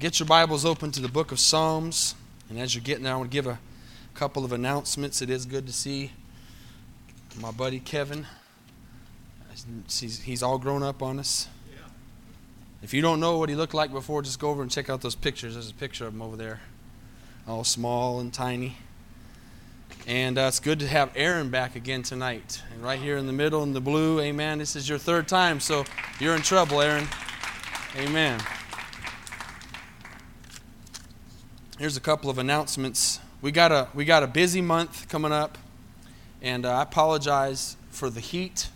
Get your Bibles open to the book of Psalms. And as you're getting there, I want to give a couple of announcements. It is good to see my buddy Kevin. He's, all grown up on us. If you don't know what he looked like before, just go over and check out those pictures. There's a picture of him over there, all small and tiny. And uh, it's good to have Aaron back again tonight. And right here in the middle in the blue, amen. This is your third time, so you're in trouble, Aaron. Amen. Here's a couple of announcements. We got a we got a busy month coming up, and uh, I apologize for the heat.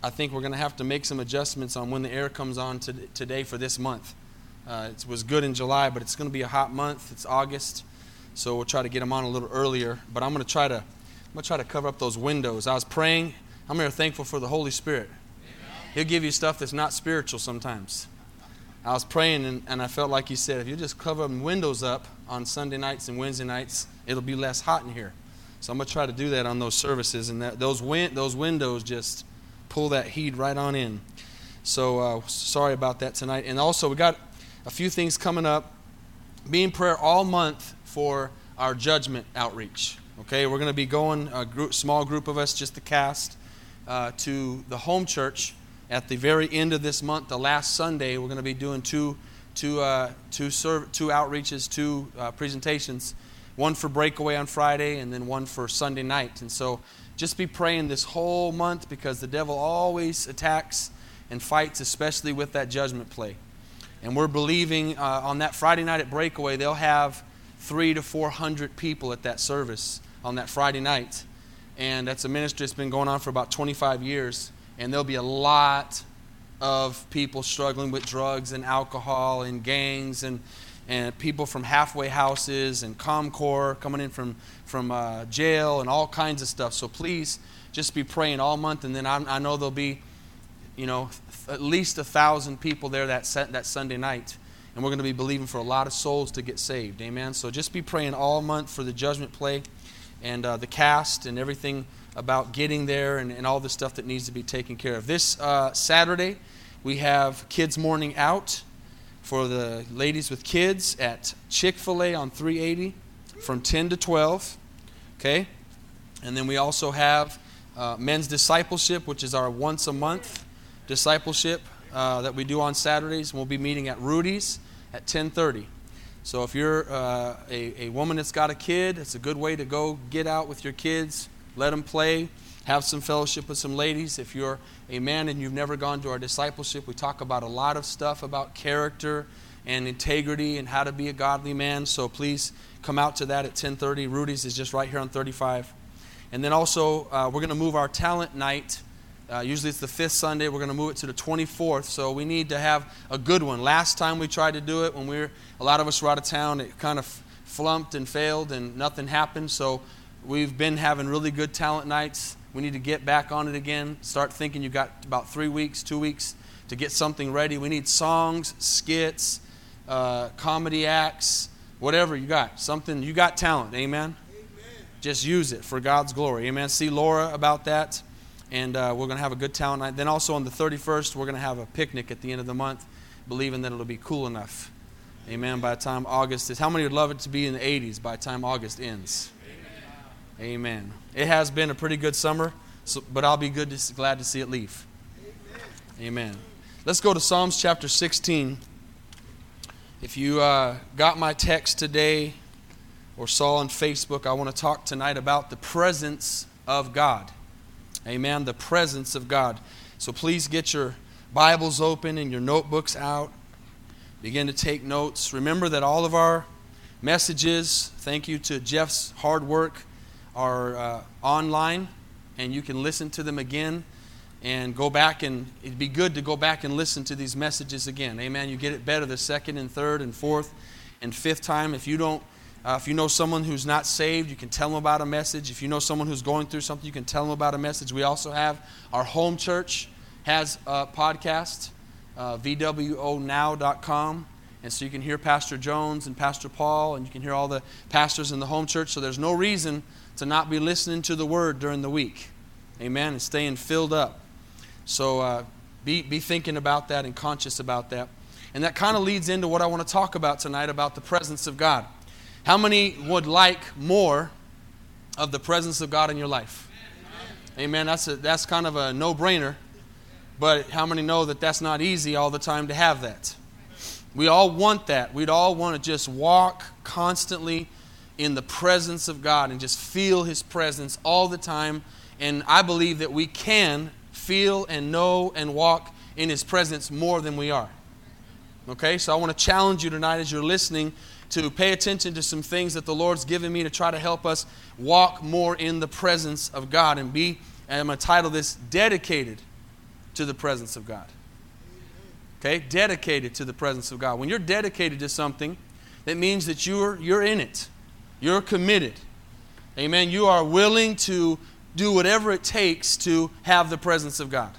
I think we're going to have to make some adjustments on when the air comes on to, today for this month. Uh, it was good in July, but it's going to be a hot month. It's August, so we'll try to get them on a little earlier. But I'm going to try to I'm going to try to cover up those windows. I was praying. I'm here thankful for the Holy Spirit. He'll give you stuff that's not spiritual sometimes. I was praying and, and I felt like you said, if you just cover windows up on Sunday nights and Wednesday nights, it'll be less hot in here. So I'm going to try to do that on those services. And that, those, win- those windows just pull that heat right on in. So uh, sorry about that tonight. And also, we got a few things coming up. Be in prayer all month for our judgment outreach. Okay, we're going to be going, a group, small group of us, just the cast, uh, to the home church at the very end of this month, the last Sunday, we're going to be doing two, two, uh, two, serv- two outreaches, two uh, presentations. One for Breakaway on Friday, and then one for Sunday night. And so just be praying this whole month because the devil always attacks and fights, especially with that judgment play. And we're believing uh, on that Friday night at Breakaway, they'll have three to four hundred people at that service on that Friday night. And that's a ministry that's been going on for about 25 years and there'll be a lot of people struggling with drugs and alcohol and gangs and, and people from halfway houses and ComCore coming in from, from uh, jail and all kinds of stuff. So please just be praying all month, and then I, I know there'll be, you know, at least a thousand people there that, that Sunday night. And we're going to be believing for a lot of souls to get saved. Amen. So just be praying all month for the judgment play and uh, the cast and everything about getting there and, and all the stuff that needs to be taken care of. This uh, Saturday, we have Kids Morning Out for the ladies with kids at Chick fil A on 380 from 10 to 12. Okay? And then we also have uh, Men's Discipleship, which is our once a month discipleship uh, that we do on Saturdays. We'll be meeting at Rudy's at 1030. So if you're uh, a, a woman that's got a kid, it's a good way to go get out with your kids, let them play, have some fellowship with some ladies. If you're a man and you've never gone to our discipleship, we talk about a lot of stuff about character and integrity and how to be a godly man. So please come out to that at 10:30. Rudy's is just right here on 35. And then also uh, we're going to move our talent night. Uh, usually it's the fifth Sunday. We're going to move it to the 24th. So we need to have a good one. Last time we tried to do it, when we were a lot of us were out of town, it kind of flumped and failed and nothing happened. So We've been having really good talent nights. We need to get back on it again. Start thinking you've got about three weeks, two weeks to get something ready. We need songs, skits, uh, comedy acts, whatever you got. Something, you got talent. Amen? Amen. Just use it for God's glory. Amen. See Laura about that. And uh, we're going to have a good talent night. Then also on the 31st, we're going to have a picnic at the end of the month, believing that it'll be cool enough. Amen. By the time August is, how many would love it to be in the 80s by the time August ends? Amen. It has been a pretty good summer, so, but I'll be good to, glad to see it leave. Amen. Amen. Let's go to Psalms chapter 16. If you uh, got my text today or saw on Facebook, I want to talk tonight about the presence of God. Amen. The presence of God. So please get your Bibles open and your notebooks out. Begin to take notes. Remember that all of our messages, thank you to Jeff's hard work, are uh, online and you can listen to them again and go back and it'd be good to go back and listen to these messages again. Amen. You get it better the second and third and fourth and fifth time. If you don't uh, if you know someone who's not saved you can tell them about a message. If you know someone who's going through something you can tell them about a message. We also have our home church has a podcast uh, vwonow.com and so you can hear pastor jones and pastor paul and you can hear all the pastors in the home church. So there's no reason to not be listening to the word during the week. Amen. And staying filled up. So uh, be, be thinking about that and conscious about that. And that kind of leads into what I want to talk about tonight about the presence of God. How many would like more of the presence of God in your life? Amen. That's, a, that's kind of a no brainer. But how many know that that's not easy all the time to have that? We all want that. We'd all want to just walk constantly in the presence of God and just feel His presence all the time. And I believe that we can feel and know and walk in His presence more than we are. Okay, so I want to challenge you tonight as you're listening to pay attention to some things that the Lord's given me to try to help us walk more in the presence of God and be, and I'm going to title this Dedicated to the Presence of God. Okay, dedicated to the presence of God. When you're dedicated to something, that means that you're, you're in it, you're committed. Amen. You are willing to do whatever it takes to have the presence of God.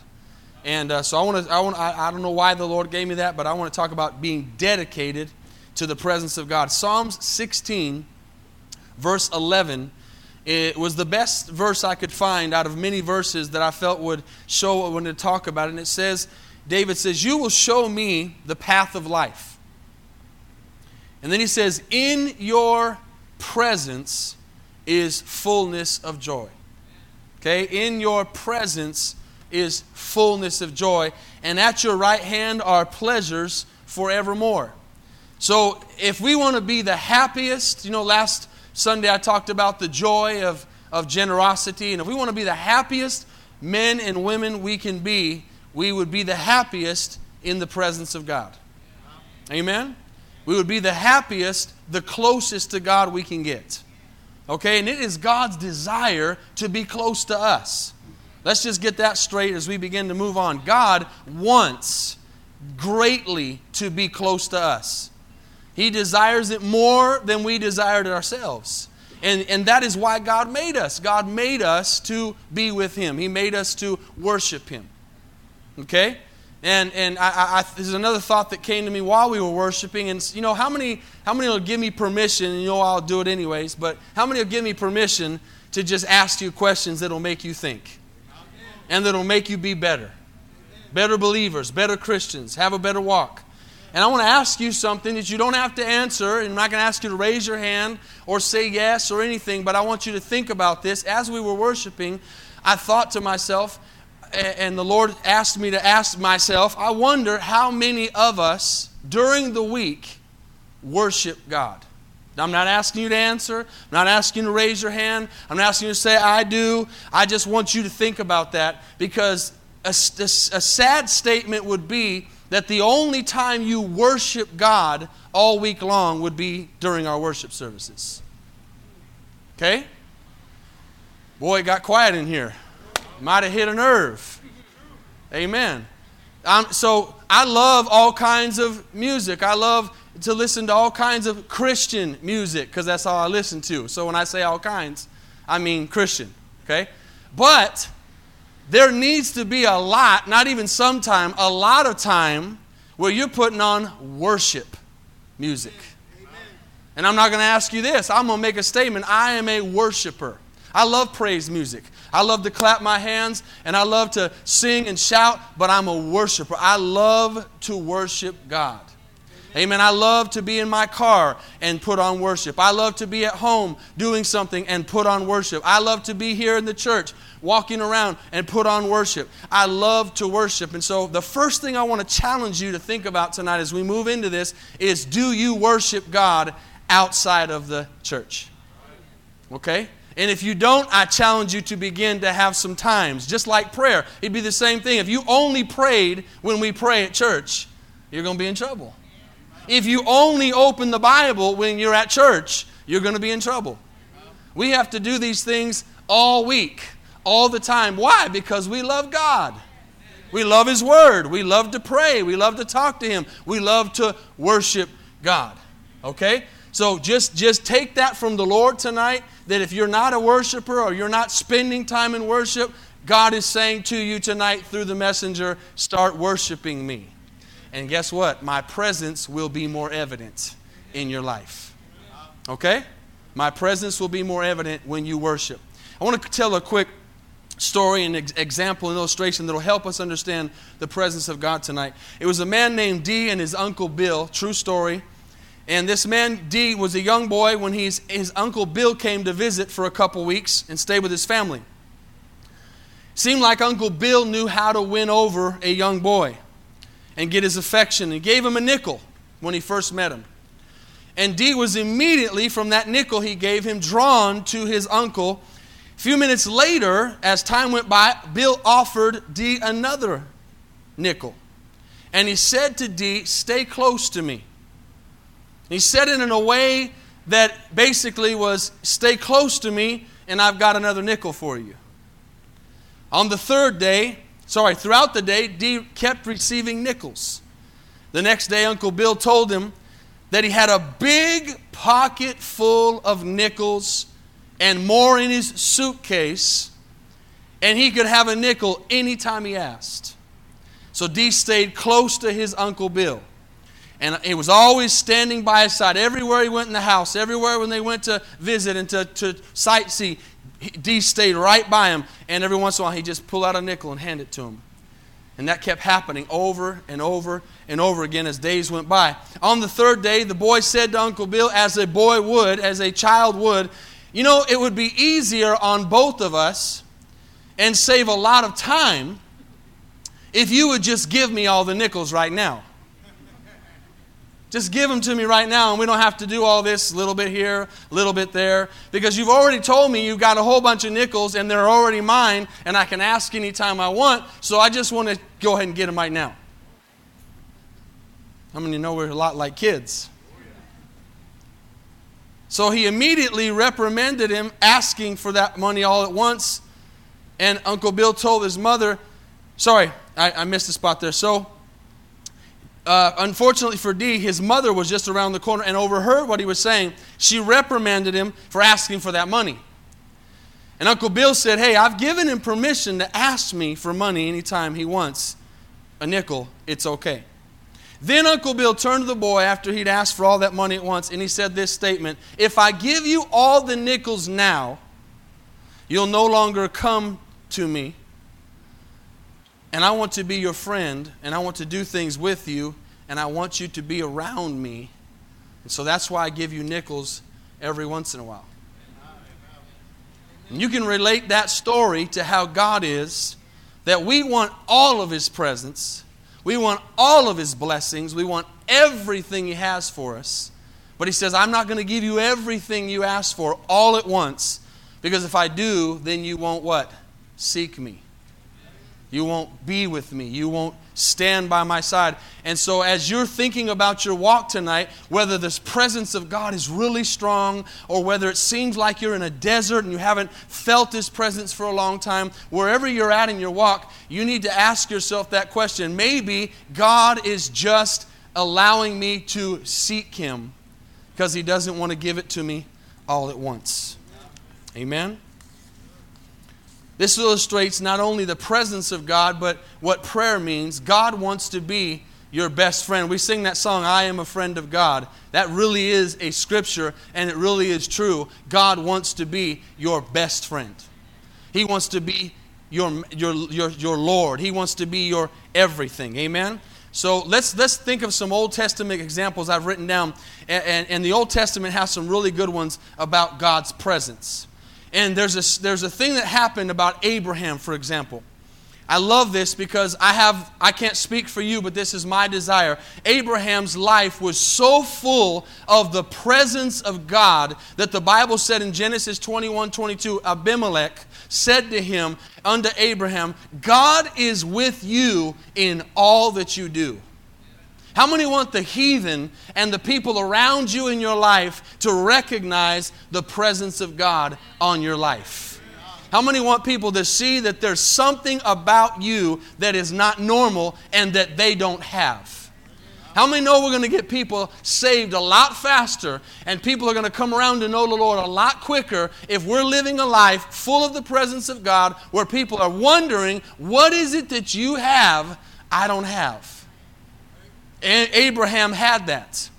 And uh, so I want to, I, want, I, I don't know why the Lord gave me that, but I want to talk about being dedicated to the presence of God. Psalms 16, verse 11, it was the best verse I could find out of many verses that I felt would show what I wanted to talk about. And it says, David says, You will show me the path of life. And then he says, In your presence is fullness of joy. Okay? In your presence is fullness of joy, and at your right hand are pleasures forevermore. So, if we want to be the happiest, you know, last Sunday I talked about the joy of, of generosity, and if we want to be the happiest men and women we can be, we would be the happiest in the presence of God. Amen? We would be the happiest, the closest to God we can get. Okay? And it is God's desire to be close to us. Let's just get that straight as we begin to move on. God wants greatly to be close to us. He desires it more than we desire it ourselves. And, and that is why God made us. God made us to be with Him, He made us to worship Him. Okay? And, and I, I, there's another thought that came to me while we were worshiping. And, you know, how many, how many will give me permission? And you know, I'll do it anyways. But how many will give me permission to just ask you questions that'll make you think? And that'll make you be better? Better believers, better Christians, have a better walk. And I want to ask you something that you don't have to answer. And I'm not going to ask you to raise your hand or say yes or anything, but I want you to think about this. As we were worshiping, I thought to myself, and the Lord asked me to ask myself, I wonder how many of us during the week worship God. I'm not asking you to answer. I'm not asking you to raise your hand. I'm not asking you to say, I do. I just want you to think about that because a, a, a sad statement would be that the only time you worship God all week long would be during our worship services. Okay? Boy, it got quiet in here. Might have hit a nerve. Amen. Um, so I love all kinds of music. I love to listen to all kinds of Christian music because that's all I listen to. So when I say all kinds, I mean Christian. Okay? But there needs to be a lot, not even sometime, a lot of time where you're putting on worship music. And I'm not going to ask you this. I'm going to make a statement. I am a worshiper. I love praise music. I love to clap my hands and I love to sing and shout, but I'm a worshiper. I love to worship God. Amen. I love to be in my car and put on worship. I love to be at home doing something and put on worship. I love to be here in the church walking around and put on worship. I love to worship. And so, the first thing I want to challenge you to think about tonight as we move into this is do you worship God outside of the church? Okay? And if you don't, I challenge you to begin to have some times, just like prayer. It'd be the same thing. If you only prayed when we pray at church, you're going to be in trouble. If you only open the Bible when you're at church, you're going to be in trouble. We have to do these things all week, all the time. Why? Because we love God. We love His Word. We love to pray. We love to talk to Him. We love to worship God. Okay? So just, just take that from the Lord tonight that if you're not a worshiper or you're not spending time in worship, God is saying to you tonight through the messenger, start worshiping me. And guess what? My presence will be more evident in your life. Okay? My presence will be more evident when you worship. I want to tell a quick story and example and illustration that will help us understand the presence of God tonight. It was a man named D and his uncle Bill, true story. And this man, D, was a young boy when his, his uncle Bill came to visit for a couple weeks and stay with his family. Seemed like Uncle Bill knew how to win over a young boy and get his affection and gave him a nickel when he first met him. And D was immediately, from that nickel he gave him, drawn to his uncle. A few minutes later, as time went by, Bill offered D another nickel. And he said to D, Stay close to me. He said it in a way that basically was, Stay close to me, and I've got another nickel for you. On the third day, sorry, throughout the day, D kept receiving nickels. The next day, Uncle Bill told him that he had a big pocket full of nickels and more in his suitcase, and he could have a nickel anytime he asked. So D stayed close to his Uncle Bill. And he was always standing by his side. Everywhere he went in the house, everywhere when they went to visit and to, to sightsee, D stayed right by him, and every once in a while he just pull out a nickel and hand it to him. And that kept happening over and over and over again as days went by. On the third day, the boy said to Uncle Bill, as a boy would, as a child would, You know, it would be easier on both of us and save a lot of time if you would just give me all the nickels right now. Just give them to me right now, and we don't have to do all this little bit here, little bit there, because you've already told me you've got a whole bunch of nickels and they're already mine, and I can ask anytime I want, so I just want to go ahead and get them right now. How many know we're a lot like kids? So he immediately reprimanded him, asking for that money all at once. And Uncle Bill told his mother, sorry, I, I missed the spot there. So uh, unfortunately for D, his mother was just around the corner and overheard what he was saying. She reprimanded him for asking for that money. And Uncle Bill said, Hey, I've given him permission to ask me for money anytime he wants a nickel. It's okay. Then Uncle Bill turned to the boy after he'd asked for all that money at once and he said this statement If I give you all the nickels now, you'll no longer come to me and I want to be your friend, and I want to do things with you, and I want you to be around me. And so that's why I give you nickels every once in a while. And you can relate that story to how God is, that we want all of His presence, we want all of His blessings, we want everything He has for us. But He says, I'm not going to give you everything you ask for all at once, because if I do, then you won't what? Seek me. You won't be with me. You won't stand by my side. And so, as you're thinking about your walk tonight, whether this presence of God is really strong or whether it seems like you're in a desert and you haven't felt His presence for a long time, wherever you're at in your walk, you need to ask yourself that question. Maybe God is just allowing me to seek Him because He doesn't want to give it to me all at once. Amen? This illustrates not only the presence of God, but what prayer means. God wants to be your best friend. We sing that song, I am a friend of God. That really is a scripture, and it really is true. God wants to be your best friend. He wants to be your, your, your, your Lord. He wants to be your everything. Amen? So let's, let's think of some Old Testament examples I've written down. And, and, and the Old Testament has some really good ones about God's presence. And there's a, there's a thing that happened about Abraham, for example. I love this because I have I can't speak for you, but this is my desire. Abraham's life was so full of the presence of God that the Bible said in Genesis 21, 22, Abimelech said to him unto Abraham, God is with you in all that you do. How many want the heathen and the people around you in your life to recognize the presence of God on your life? How many want people to see that there's something about you that is not normal and that they don't have? How many know we're going to get people saved a lot faster and people are going to come around to know the Lord a lot quicker if we're living a life full of the presence of God where people are wondering, what is it that you have I don't have? Abraham had that.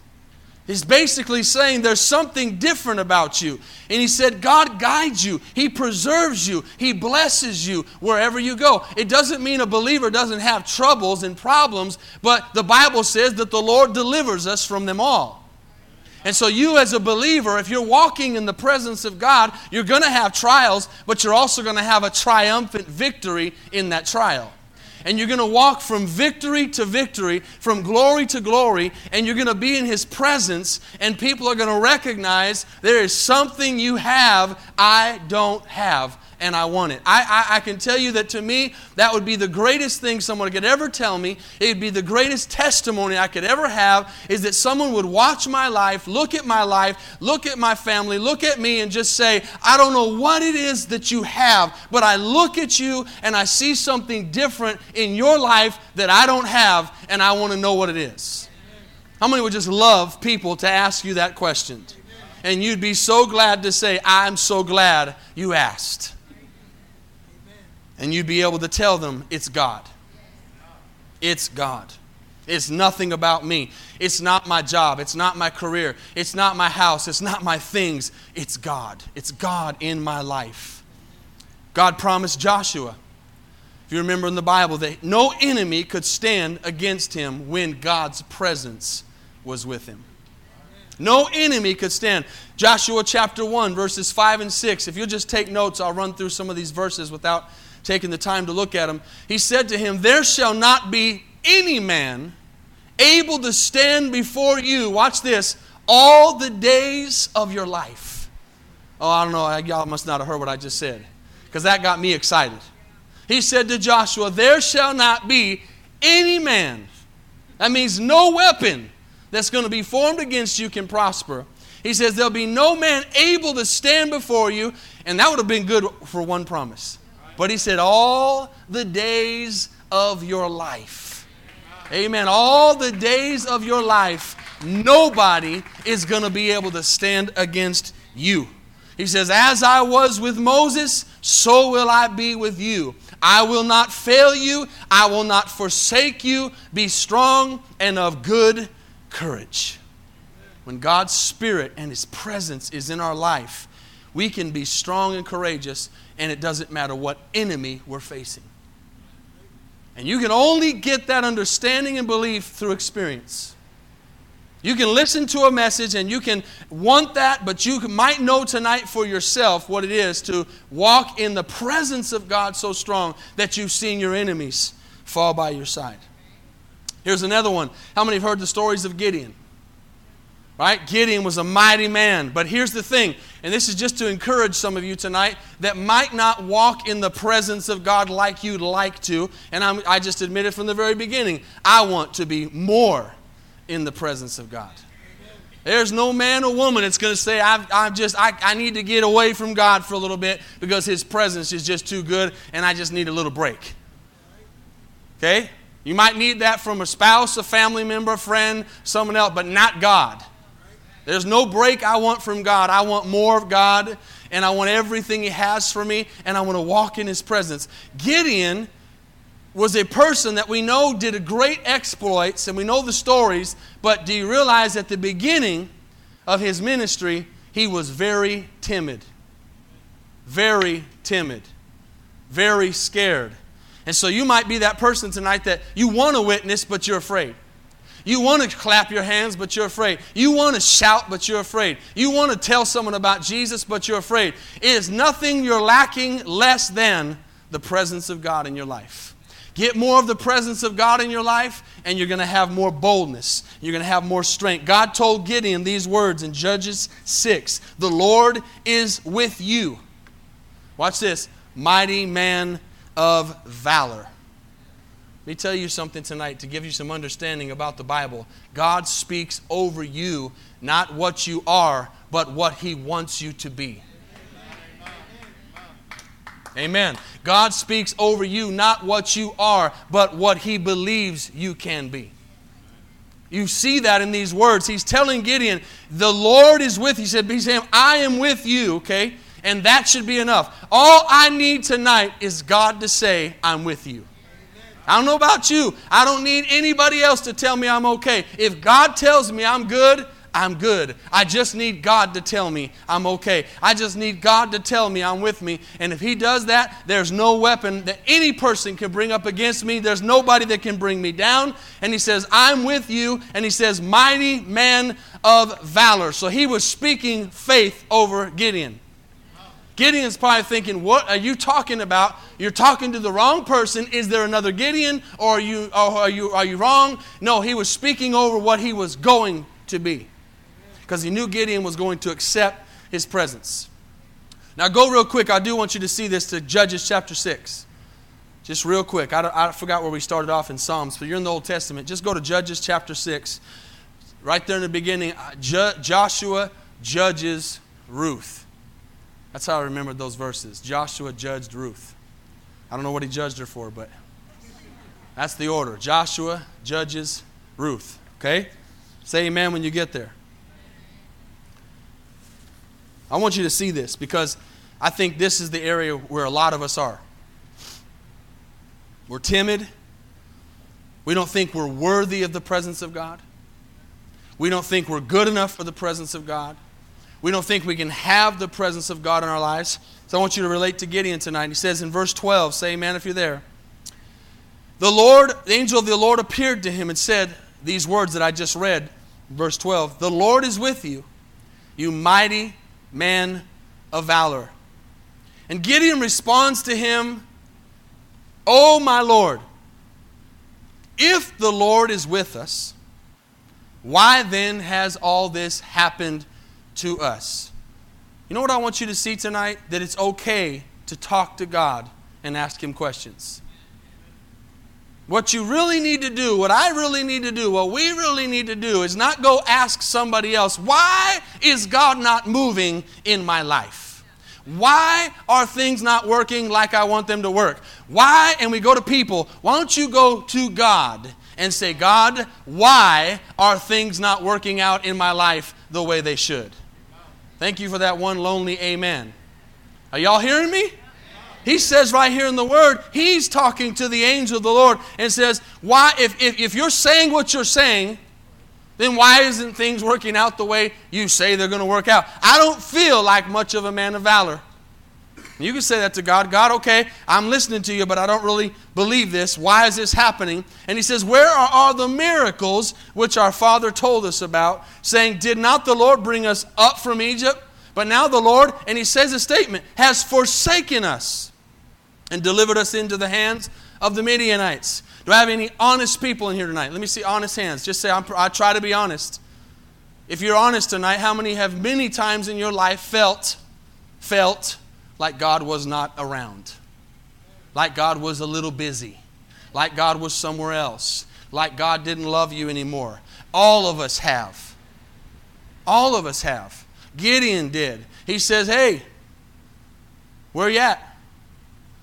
He's basically saying there's something different about you. And he said, God guides you, He preserves you, He blesses you wherever you go. It doesn't mean a believer doesn't have troubles and problems, but the Bible says that the Lord delivers us from them all. And so, you as a believer, if you're walking in the presence of God, you're going to have trials, but you're also going to have a triumphant victory in that trial and you're going to walk from victory to victory, from glory to glory, and you're going to be in His presence, and people are going to recognize there is something you have I don't have and I want it. I, I, I, can tell you that to me, that would be the greatest thing someone could ever tell me. It would be the greatest testimony I could ever have is that someone would watch my life, look at my life, look at my family, look at me, and just say, I don't know what it is that you have, but I look at you and I see something different in your life that I don't have, and I want to know what it is. How many would just love people to ask you that question? And you'd be so glad to say, I'm so glad you asked and you'd be able to tell them it's God. It's God. It's nothing about me. It's not my job. It's not my career. It's not my house. It's not my things. It's God. It's God in my life. God promised Joshua, if you remember in the Bible, that no enemy could stand against him when God's presence was with him. No enemy could stand. Joshua chapter 1, verses 5 and 6. If you'll just take notes, I'll run through some of these verses without taken the time to look at him, he said to him, There shall not be any man able to stand before you, watch this, all the days of your life. Oh, I don't know, y'all must not have heard what I just said, because that got me excited. He said to Joshua, There shall not be any man, that means no weapon that's going to be formed against you can prosper. He says, There'll be no man able to stand before you, and that would have been good for one promise. But he said, all the days of your life. Amen. All the days of your life, nobody is going to be able to stand against you. He says, As I was with Moses, so will I be with you. I will not fail you, I will not forsake you. Be strong and of good courage. When God's Spirit and His presence is in our life, we can be strong and courageous and it doesn't matter what enemy we're facing. And you can only get that understanding and belief through experience. You can listen to a message and you can want that, but you might know tonight for yourself what it is to walk in the presence of God so strong that you've seen your enemies fall by your side. Here's another one. How many have heard the stories of Gideon? Right? Gideon was a mighty man. But here's the thing, and this is just to encourage some of you tonight that might not walk in the presence of God like you'd like to. And I'm, i just from the very beginning, I want to be more in the presence of God. There's no man or woman that's going to say, I've, I've just, I, I need to get away from God for a little bit because His presence is just too good and I just need a little break. Okay? You might need that from a spouse, a family member, a friend, someone else, but not God. There's no break I want from God. I want more of God, and I want everything He has for me, and I want to walk in His presence. Gideon was a person that we know did great exploits, and we know the stories, but do you realize at the beginning of his ministry, he was very timid? Very timid. Very scared. And so you might be that person tonight that you want to witness, but you're afraid. You want to clap your hands, but you're afraid. You want to shout, but you're afraid. You want to tell someone about Jesus, but you're afraid. It is nothing you're lacking less than the presence of God in your life. Get more of the presence of God in your life, and you're going to have more boldness. You're going to have more strength. God told Gideon these words in Judges 6 The Lord is with you. Watch this mighty man of valor. Let me tell you something tonight to give you some understanding about the Bible. God speaks over you, not what you are, but what He wants you to be. Amen. God speaks over you, not what you are, but what He believes you can be. You see that in these words. He's telling Gideon, The Lord is with you. He said, He's saying, I am with you, okay? And that should be enough. All I need tonight is God to say, I'm with you. I don't know about you. I don't need anybody else to tell me I'm okay. If God tells me I'm good, I'm good. I just need God to tell me I'm okay. I just need God to tell me I'm with me. And if He does that, there's no weapon that any person can bring up against me. There's nobody that can bring me down. And He says, I'm with you. And He says, Mighty man of valor. So He was speaking faith over Gideon. Gideon's probably thinking, What are you talking about? You're talking to the wrong person. Is there another Gideon? Or are you, or are you, are you wrong? No, he was speaking over what he was going to be because he knew Gideon was going to accept his presence. Now, go real quick. I do want you to see this to Judges chapter 6. Just real quick. I, I forgot where we started off in Psalms, but you're in the Old Testament. Just go to Judges chapter 6. Right there in the beginning, uh, Joshua judges Ruth. That's how I remembered those verses. Joshua judged Ruth. I don't know what he judged her for, but that's the order. Joshua judges Ruth. Okay? Say amen when you get there. I want you to see this because I think this is the area where a lot of us are. We're timid. We don't think we're worthy of the presence of God. We don't think we're good enough for the presence of God. We don't think we can have the presence of God in our lives. So I want you to relate to Gideon tonight. He says in verse 12, say amen if you're there. The Lord, the angel of the Lord appeared to him and said these words that I just read, verse 12 The Lord is with you, you mighty man of valor. And Gideon responds to him, Oh, my Lord, if the Lord is with us, why then has all this happened to us. You know what I want you to see tonight? That it's okay to talk to God and ask Him questions. What you really need to do, what I really need to do, what we really need to do is not go ask somebody else, why is God not moving in my life? Why are things not working like I want them to work? Why? And we go to people, why don't you go to God and say, God, why are things not working out in my life the way they should? Thank you for that one lonely amen. Are y'all hearing me? He says right here in the word, he's talking to the angel of the Lord and says, Why, if, if, if you're saying what you're saying, then why isn't things working out the way you say they're going to work out? I don't feel like much of a man of valor. You can say that to God God, okay, I'm listening to you, but I don't really believe this. Why is this happening? And he says, Where are all the miracles which our father told us about, saying, Did not the Lord bring us up from Egypt? But now the Lord, and he says a statement, has forsaken us and delivered us into the hands of the Midianites. Do I have any honest people in here tonight? Let me see honest hands. Just say, i try to be honest. If you're honest tonight, how many have many times in your life felt, felt, like God was not around, like God was a little busy, like God was somewhere else, like God didn't love you anymore. All of us have. All of us have. Gideon did. He says, Hey, where you at?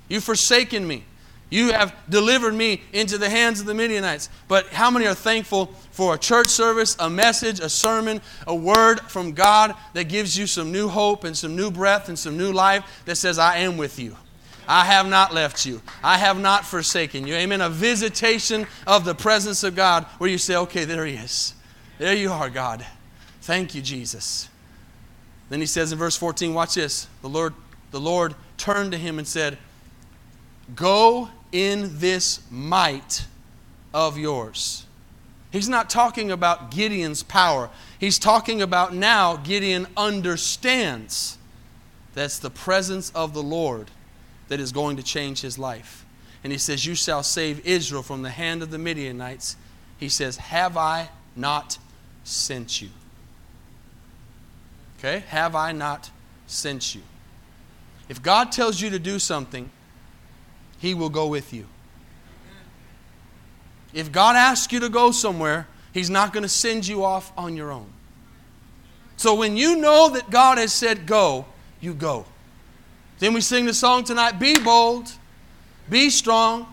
You've forsaken me. You have delivered me into the hands of the Midianites. But how many are thankful for a church service, a message, a sermon, a word from God that gives you some new hope and some new breath and some new life that says, I am with you. I have not left you. I have not forsaken you. Amen. A visitation of the presence of God where you say, okay, there he is. There you are, God. Thank you, Jesus. Then he says in verse 14, watch this. The Lord, the Lord turned to him and said, Go in this might of yours. He's not talking about Gideon's power. He's talking about now Gideon understands that's the presence of the Lord that is going to change his life. And he says, You shall save Israel from the hand of the Midianites. He says, Have I not sent you? Okay? Have I not sent you? If God tells you to do something, he will go with you. If God asks you to go somewhere, He's not going to send you off on your own. So when you know that God has said go, you go. Then we sing the song tonight Be bold, be strong,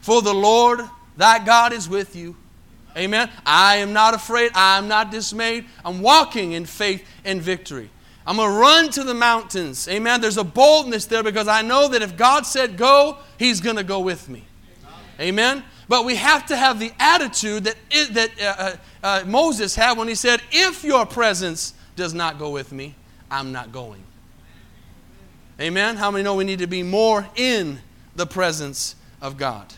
for the Lord thy God is with you. Amen. I am not afraid. I am not dismayed. I'm walking in faith and victory. I'm going to run to the mountains. Amen. There's a boldness there because I know that if God said go, He's going to go with me. Amen. But we have to have the attitude that, it, that uh, uh, uh, Moses had when he said, If your presence does not go with me, I'm not going. Amen? How many know we need to be more in the presence of God?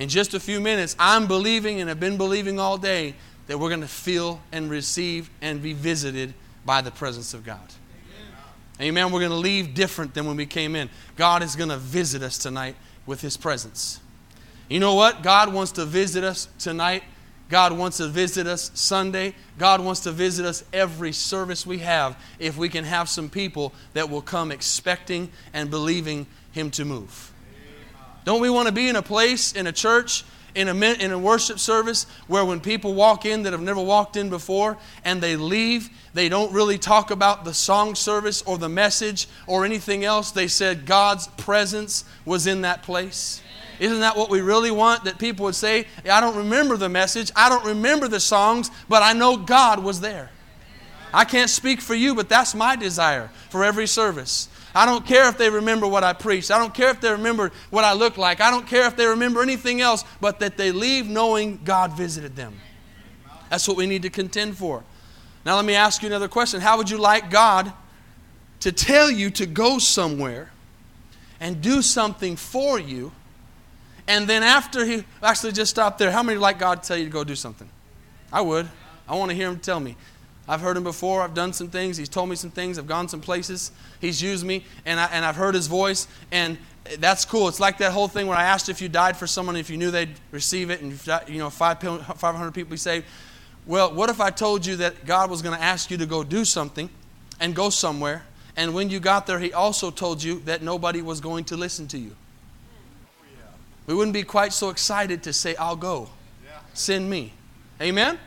In just a few minutes, I'm believing and have been believing all day that we're going to feel and receive and be visited by the presence of God. Amen. We're going to leave different than when we came in. God is going to visit us tonight with His presence. You know what? God wants to visit us tonight. God wants to visit us Sunday. God wants to visit us every service we have if we can have some people that will come expecting and believing Him to move. Don't we want to be in a place, in a church, in a, in a worship service where when people walk in that have never walked in before and they leave, they don't really talk about the song service or the message or anything else. They said God's presence was in that place. Isn't that what we really want? That people would say, I don't remember the message, I don't remember the songs, but I know God was there. I can't speak for you, but that's my desire for every service. I don't care if they remember what I preached. I don't care if they remember what I look like. I don't care if they remember anything else, but that they leave knowing God visited them. That's what we need to contend for. Now, let me ask you another question. How would you like God to tell you to go somewhere and do something for you? And then after he actually just stop there, how many like God tell you to go do something? I would. I want to hear him tell me. I've heard him before. I've done some things. He's told me some things. I've gone some places. He's used me, and, I, and I've heard his voice, and that's cool. It's like that whole thing where I asked if you died for someone, if you knew they'd receive it, and you know, 500 people be saved. Well, what if I told you that God was going to ask you to go do something and go somewhere, and when you got there, He also told you that nobody was going to listen to you? We wouldn't be quite so excited to say, I'll go. Send me. Amen?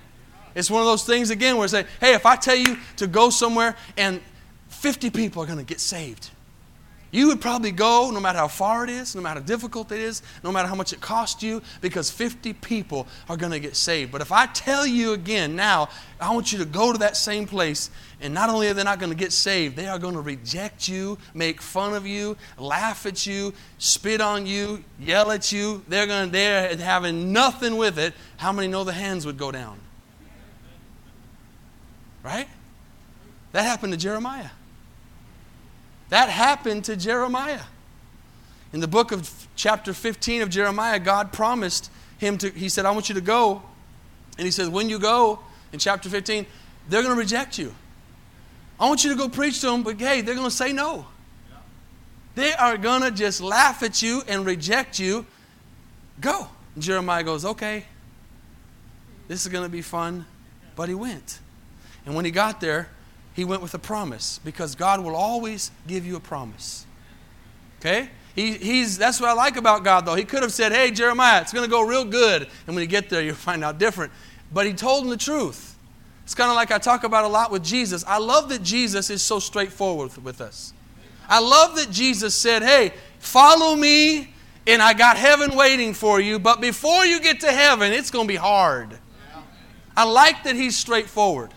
It's one of those things, again, where like, hey, if I tell you to go somewhere and 50 people are going to get saved. You would probably go no matter how far it is, no matter how difficult it is, no matter how much it costs you, because 50 people are going to get saved. But if I tell you again now, I want you to go to that same place, and not only are they not going to get saved, they are going to reject you, make fun of you, laugh at you, spit on you, yell at you. They're going to, they're having nothing with it. How many know the hands would go down? Right? That happened to Jeremiah. That happened to Jeremiah. In the book of chapter 15 of Jeremiah, God promised him to, he said, I want you to go. And he says, when you go, in chapter 15, they're going to reject you. I want you to go preach to them, but hey, they're going to say no. They are going to just laugh at you and reject you. Go. And Jeremiah goes, okay, this is going to be fun. But he went. And when he got there, he went with a promise because God will always give you a promise. Okay? He, he's, that's what I like about God, though. He could have said, Hey, Jeremiah, it's going to go real good. And when you get there, you'll find out different. But he told him the truth. It's kind of like I talk about a lot with Jesus. I love that Jesus is so straightforward with us. I love that Jesus said, Hey, follow me, and I got heaven waiting for you. But before you get to heaven, it's going to be hard. I like that he's straightforward.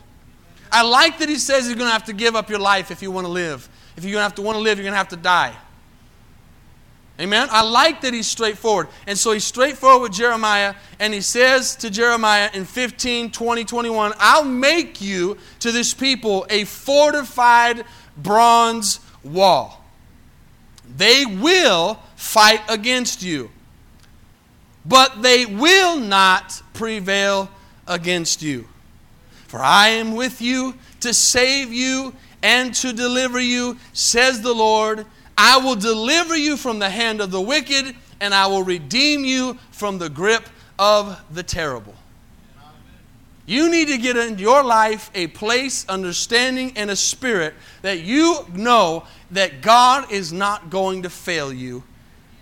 I like that he says you're going to have to give up your life if you want to live. If you're going to have to want to live, you're going to have to die. Amen? I like that he's straightforward. And so he's straightforward with Jeremiah, and he says to Jeremiah in 15, 20, 21, I'll make you to this people a fortified bronze wall. They will fight against you, but they will not prevail against you. For I am with you to save you and to deliver you, says the Lord. I will deliver you from the hand of the wicked, and I will redeem you from the grip of the terrible. You need to get in your life a place, understanding, and a spirit that you know that God is not going to fail you.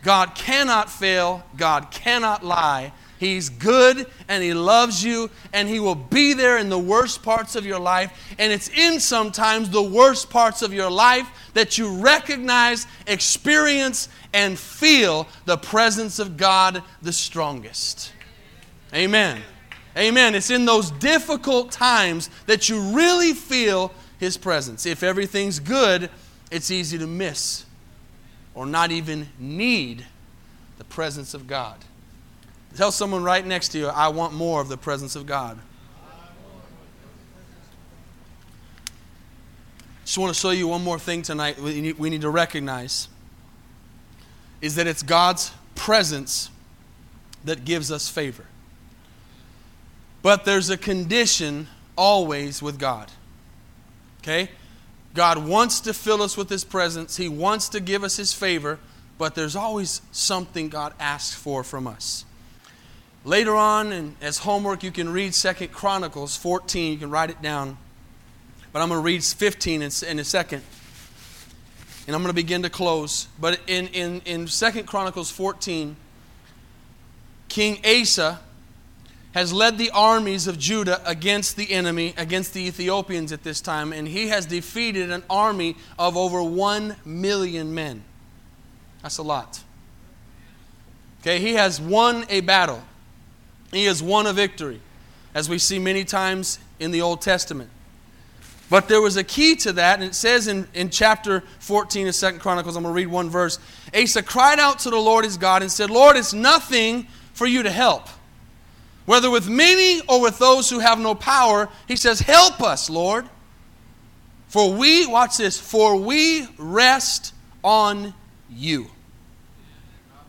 God cannot fail, God cannot lie, He's good and He loves you, and He will be there in the worst parts of your life. And it's in sometimes the worst parts of your life that you recognize, experience, and feel the presence of God the strongest. Amen. Amen. It's in those difficult times that you really feel His presence. If everything's good, it's easy to miss or not even need the presence of God. Tell someone right next to you, I want more of the presence of God. Just want to show you one more thing tonight we need, to recognize is that it's God's presence that gives us favor. But there's a condition always with God. Okay? God wants to fill us with His presence, He wants to give us His favor, but there's always something God asks for from us. Later on, and as homework, you can read Second Chronicles 14. You can write it down. But I'm going to read 15 in, in a second. And I'm going to begin to close. But in, in, in 2 Chronicles 14, King Asa has led the armies of Judah against the enemy, against the Ethiopians at this time, and he has defeated an army of over 1 million men. That's a lot. Okay, he has won a battle, he has won a victory, as we see many times in the Old Testament. But there was a key to that, and it says in, in chapter 14 of Second Chronicles, I'm going to read one verse. Asa cried out to the Lord his God and said, Lord, it's nothing for you to help whether with many or with those who have no power, he says, Help us, Lord. For we, watch this, for we rest on you.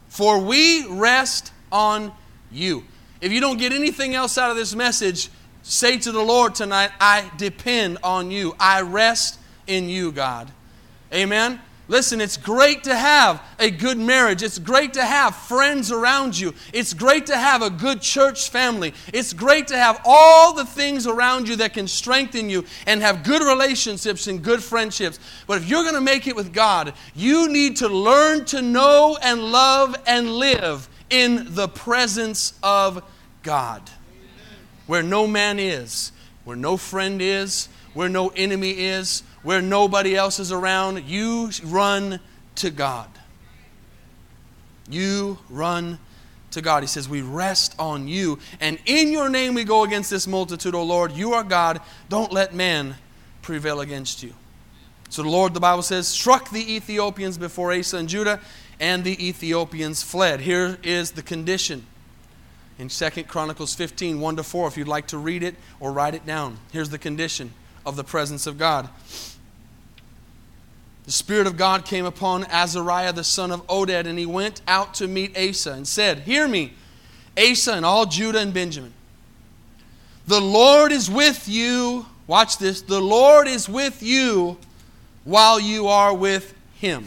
For we rest on you. If you don't get anything else out of this message, say to the Lord tonight, I depend on you. I rest in you, God. Amen. Listen, it's great to have a good marriage. It's great to have friends around you. It's great to have a good church family. It's great to have all the things around you that can strengthen you and have good relationships and good friendships. But if you're going to make it with God, you need to learn to know and love and live in the presence of God. Where no man is, where no friend is, where no enemy is, where nobody else is around, you run to God. You run to God. He says, We rest on you. And in your name we go against this multitude, O Lord. You are God. Don't let man prevail against you. So the Lord, the Bible says, struck the Ethiopians before Asa and Judah, and the Ethiopians fled. Here is the condition in 2 Chronicles 15, 1 to 4, if you'd like to read it or write it down. Here's the condition of the presence of God the Spirit of God came upon Azariah the son of Oded, and he went out to meet Asa and said, Hear me, Asa and all Judah and Benjamin. The Lord is with you. Watch this. The Lord is with you while you are with him.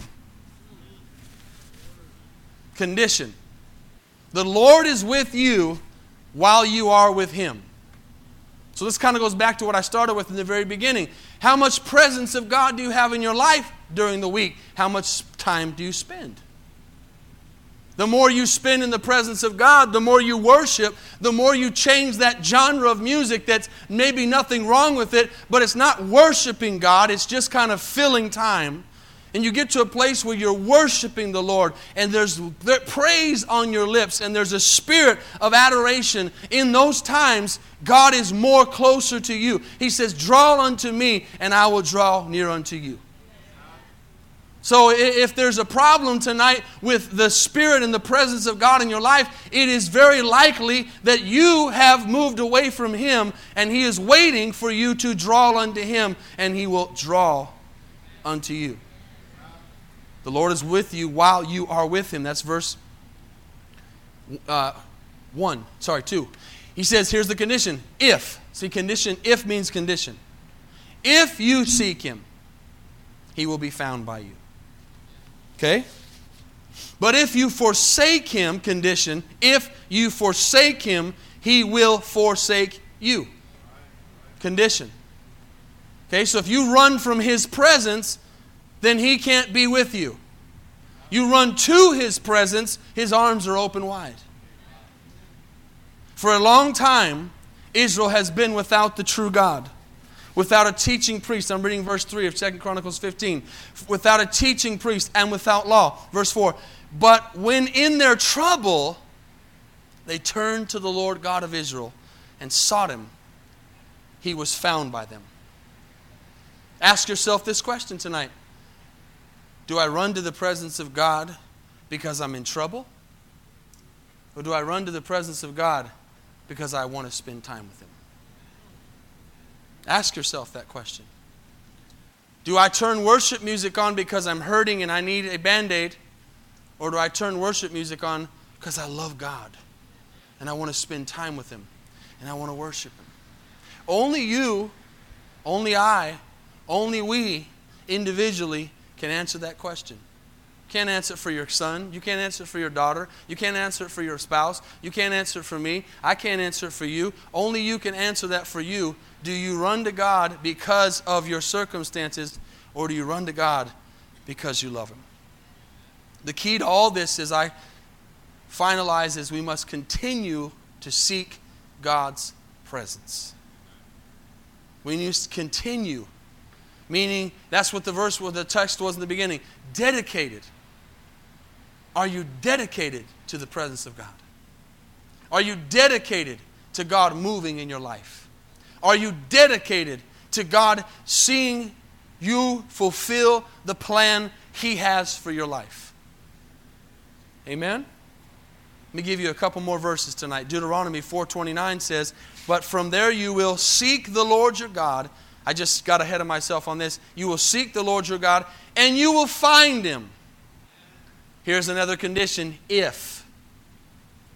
Condition. The Lord is with you while you are with him. So this kind of goes back to what I started with in the very beginning. How much presence of God do you have in your life during the week? How much time do you spend? The more you spend in the presence of God, the more you worship, the more you change that genre of music that's maybe nothing wrong with it, but it's not worshiping God, it's just kind of filling time. And you get to a place where you're worshiping the Lord, and there's praise on your lips, and there's a spirit of adoration. In those times, God is more closer to you. He says, Draw unto me, and I will draw near unto you. So, if there's a problem tonight with the Spirit and the presence of God in your life, it is very likely that you have moved away from Him, and He is waiting for you to draw unto Him, and He will draw unto you. The Lord is with you while you are with him. That's verse uh, 1. Sorry, 2. He says, here's the condition. If. See, condition, if means condition. If you seek him, he will be found by you. Okay? But if you forsake him, condition, if you forsake him, he will forsake you. Condition. Okay, so if you run from his presence, then he can't be with you. You run to his presence, his arms are open wide. For a long time, Israel has been without the true God, without a teaching priest. I'm reading verse 3 of 2 Chronicles 15. Without a teaching priest and without law. Verse 4. But when in their trouble, they turned to the Lord God of Israel and sought him, he was found by them. Ask yourself this question tonight do I run to the presence of God because I'm in trouble? Or do I run to the presence of God because I want to spend time with Him? Ask yourself that question. Do I turn worship music on because I'm hurting and I need a band aid? Or do I turn worship music on because I love God and I want to spend time with Him and I want to worship Him? Only you, only I, only we individually can answer that question. Can't answer it for your son. You can't answer it for your daughter. You can't answer it for your spouse. You can't answer it for me. I can't answer it for you. Only you can answer that for you. Do you run to God because of your circumstances, or do you run to God because you love Him? The key to all this, as I finalize, is we must continue to seek God's presence. We need to continue, meaning that's what the verse, what the text was in the beginning. Dedicated. Are you dedicated to the presence of God? Are you dedicated to God moving in your life? Are you dedicated to God seeing you fulfill the plan He has for your life? Amen? Let me give you a couple more verses tonight. Deuteronomy 4:29 says, "But from there you will seek the Lord your God." I just got ahead of myself on this. You will seek the Lord your God and you will find him. Here's another condition, if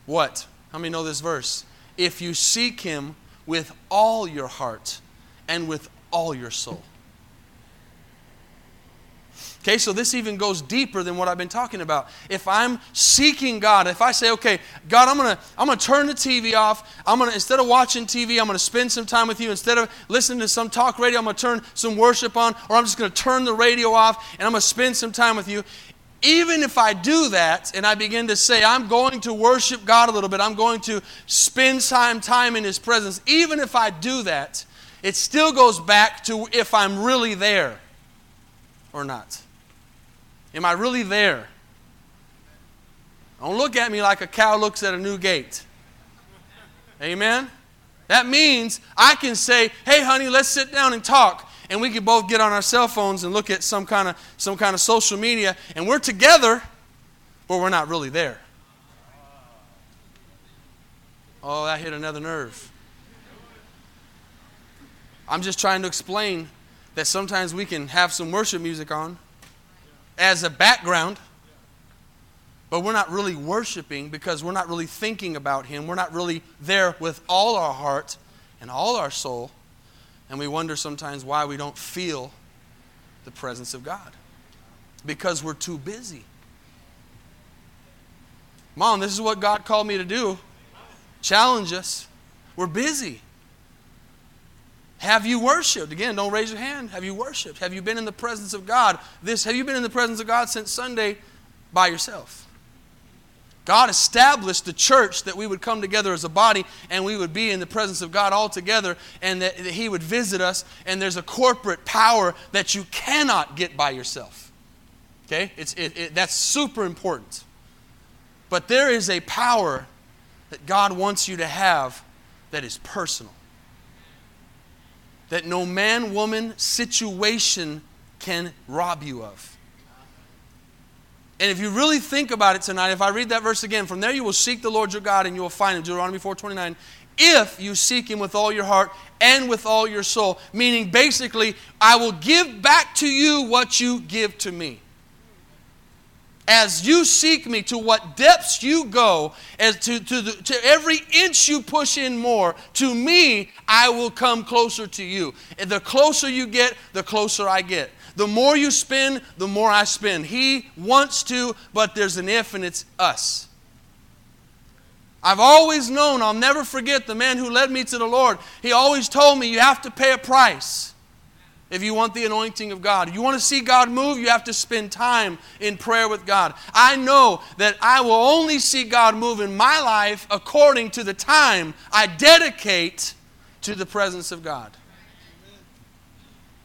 what? How many know this verse? If you seek him with all your heart and with all your soul. Okay, so this even goes deeper than what I've been talking about. If I'm seeking God, if I say, okay, God, I'm gonna I'm gonna turn the TV off. I'm gonna instead of watching TV, I'm gonna spend some time with you. Instead of listening to some talk radio, I'm gonna turn some worship on, or I'm just gonna turn the radio off and I'm gonna spend some time with you. Even if I do that and I begin to say, I'm going to worship God a little bit, I'm going to spend some time in His presence, even if I do that, it still goes back to if I'm really there or not. Am I really there? Don't look at me like a cow looks at a new gate. Amen? That means I can say, hey, honey, let's sit down and talk. And we can both get on our cell phones and look at some kind of, some kind of social media, and we're together, but we're not really there. Oh, that hit another nerve. I'm just trying to explain that sometimes we can have some worship music on, as a background, but we're not really worshiping because we're not really thinking about Him. We're not really there with all our heart and all our soul. And we wonder sometimes why we don't feel the presence of God because we're too busy. Mom, this is what God called me to do. Challenge us. We're busy. Have you worshiped? Again, don't raise your hand. Have you worshiped? Have you been in the presence of God? This have you been in the presence of God since Sunday by yourself? God established the church that we would come together as a body and we would be in the presence of God all together and that, that He would visit us. And there's a corporate power that you cannot get by yourself. Okay? It's, it, it, that's super important. But there is a power that God wants you to have that is personal that no man, woman, situation can rob you of. And if you really think about it tonight, if I read that verse again, from there you will seek the Lord your God and you will find him. Deuteronomy 4:29. If you seek him with all your heart and with all your soul, meaning basically, I will give back to you what you give to me as you seek me, to what depths you go, as to, to, the, to every inch you push in more, to me, I will come closer to you. And the closer you get, the closer I get. The more you spend, the more I spend. He wants to, but there's an if, and it's us. I've always known, I'll never forget the man who led me to the Lord. He always told me, you have to pay a price if you want the anointing of God. You want to see God move, you have to spend time in prayer with God. I know that I will only see God move in my life according to the time I dedicate to the presence of God.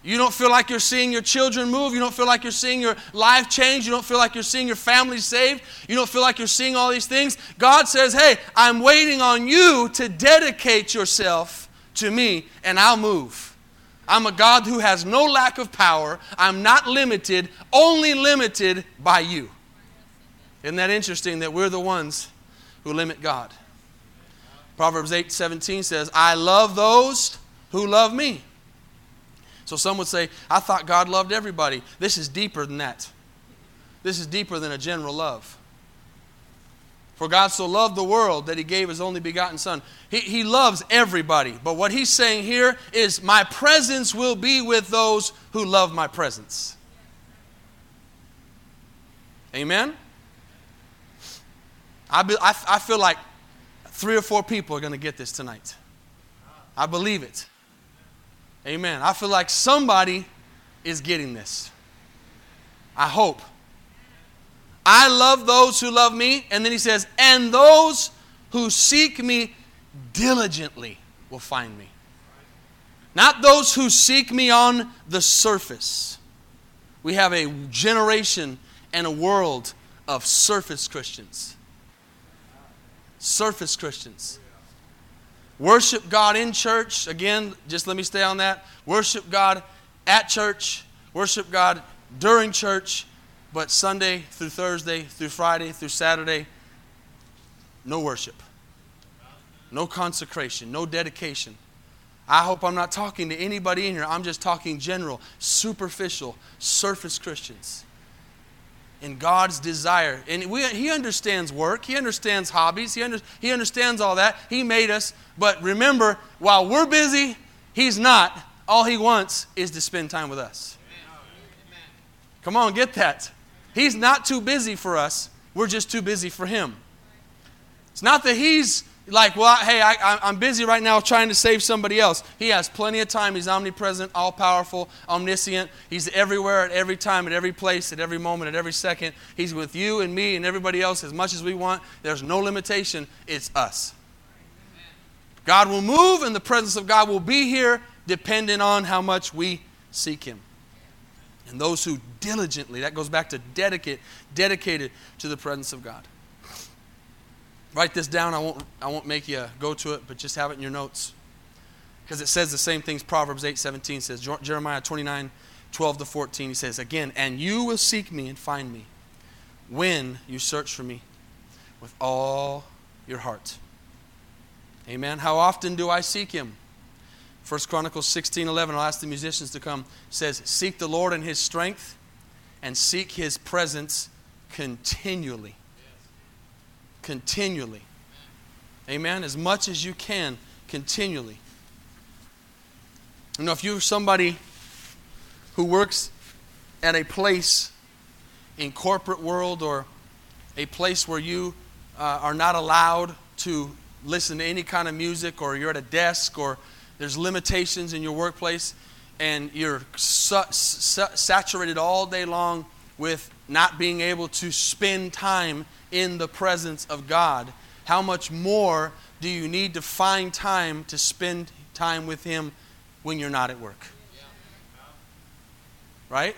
You don't feel like you're seeing your children move. You don't feel like you're seeing your life change. You don't feel like you're seeing your family saved. You don't feel like you're seeing all these things. God says, Hey, I'm waiting on you to dedicate yourself to me, and I'll move. I'm a God who has no lack of power. I'm not limited, only limited by you. Isn't that interesting that we're the ones who limit God. Proverbs 8 17 says, I love those who love me. So some would say, I thought God loved everybody. This is deeper than that. This is deeper than a general love. For God so loved the world that he gave his only begotten Son. He, he loves everybody. But what he's saying here is, My presence will be with those who love my presence. Amen? I, be, I, I feel like three or four people are going to get this tonight. I believe it. Amen. I feel like somebody is getting this. I hope. I love those who love me. And then he says, and those who seek me diligently will find me. Not those who seek me on the surface. We have a generation and a world of surface Christians. Surface Christians. Worship God in church. Again, just let me stay on that. Worship God at church. Worship God during church. But Sunday through Thursday, through Friday, through Saturday, no worship, no consecration, no dedication. I hope I'm not talking to anybody in here. I'm just talking general, superficial, surface Christians. In God's desire. And we, He understands work, He understands hobbies, he, under, he understands all that. He made us. But remember, while we're busy, He's not. All He wants is to spend time with us. Come on, get that. He's not too busy for us. We're just too busy for Him. It's not that He's like, well, hey, I, am busy right now trying to save somebody else. He has plenty of time. He's omnipresent, all powerful, omniscient. He's everywhere at every time, at every place, at every moment, at every second. He's with you and me and everybody else as much as we want. There's no limitation. It's us. God will move, and the presence of God will be here, depending on how much we seek Him. And those who diligently, that goes back to dedicate, dedicated to the presence of God. Write this down. I won't, I won't make you go to it, but just have it in your notes. Because it says the same things Proverbs 8 17 says. Jeremiah 29 12 to 14, he says, Again, and you will seek me and find me when you search for me with all your heart. Amen. How often do I seek him? First Chronicles 16 11, I'll ask the musicians to come, says, Seek the Lord in his strength and seek his presence continually. Continually. Amen. As much as you can, continually. You know, if you're somebody who works at a place in corporate world or a place where you uh, are not allowed to listen to any kind of music or you're at a desk or there's limitations in your workplace, and you're su- su- saturated all day long with not being able to spend time in the presence of God, how much more do you need to find time to spend time with Him when you're not at work? Right?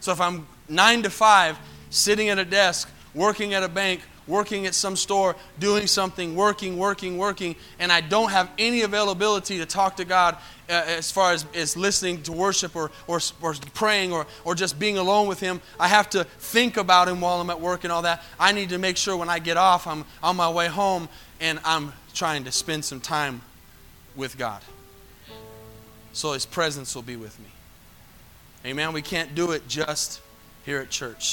So if I'm nine to five, sitting at a desk, working at a bank, working at some store, doing something, working, working, working, and I don't have any availability to talk to God uh, as far as, as listening to worship or, or, or praying or, or just being alone with Him, I have to think about Him while I'm at work and all that. I need to make sure when I get off, I'm on my way home and I'm trying to spend some time with God. So His presence will be with me. Amen. We can't do it just here at church.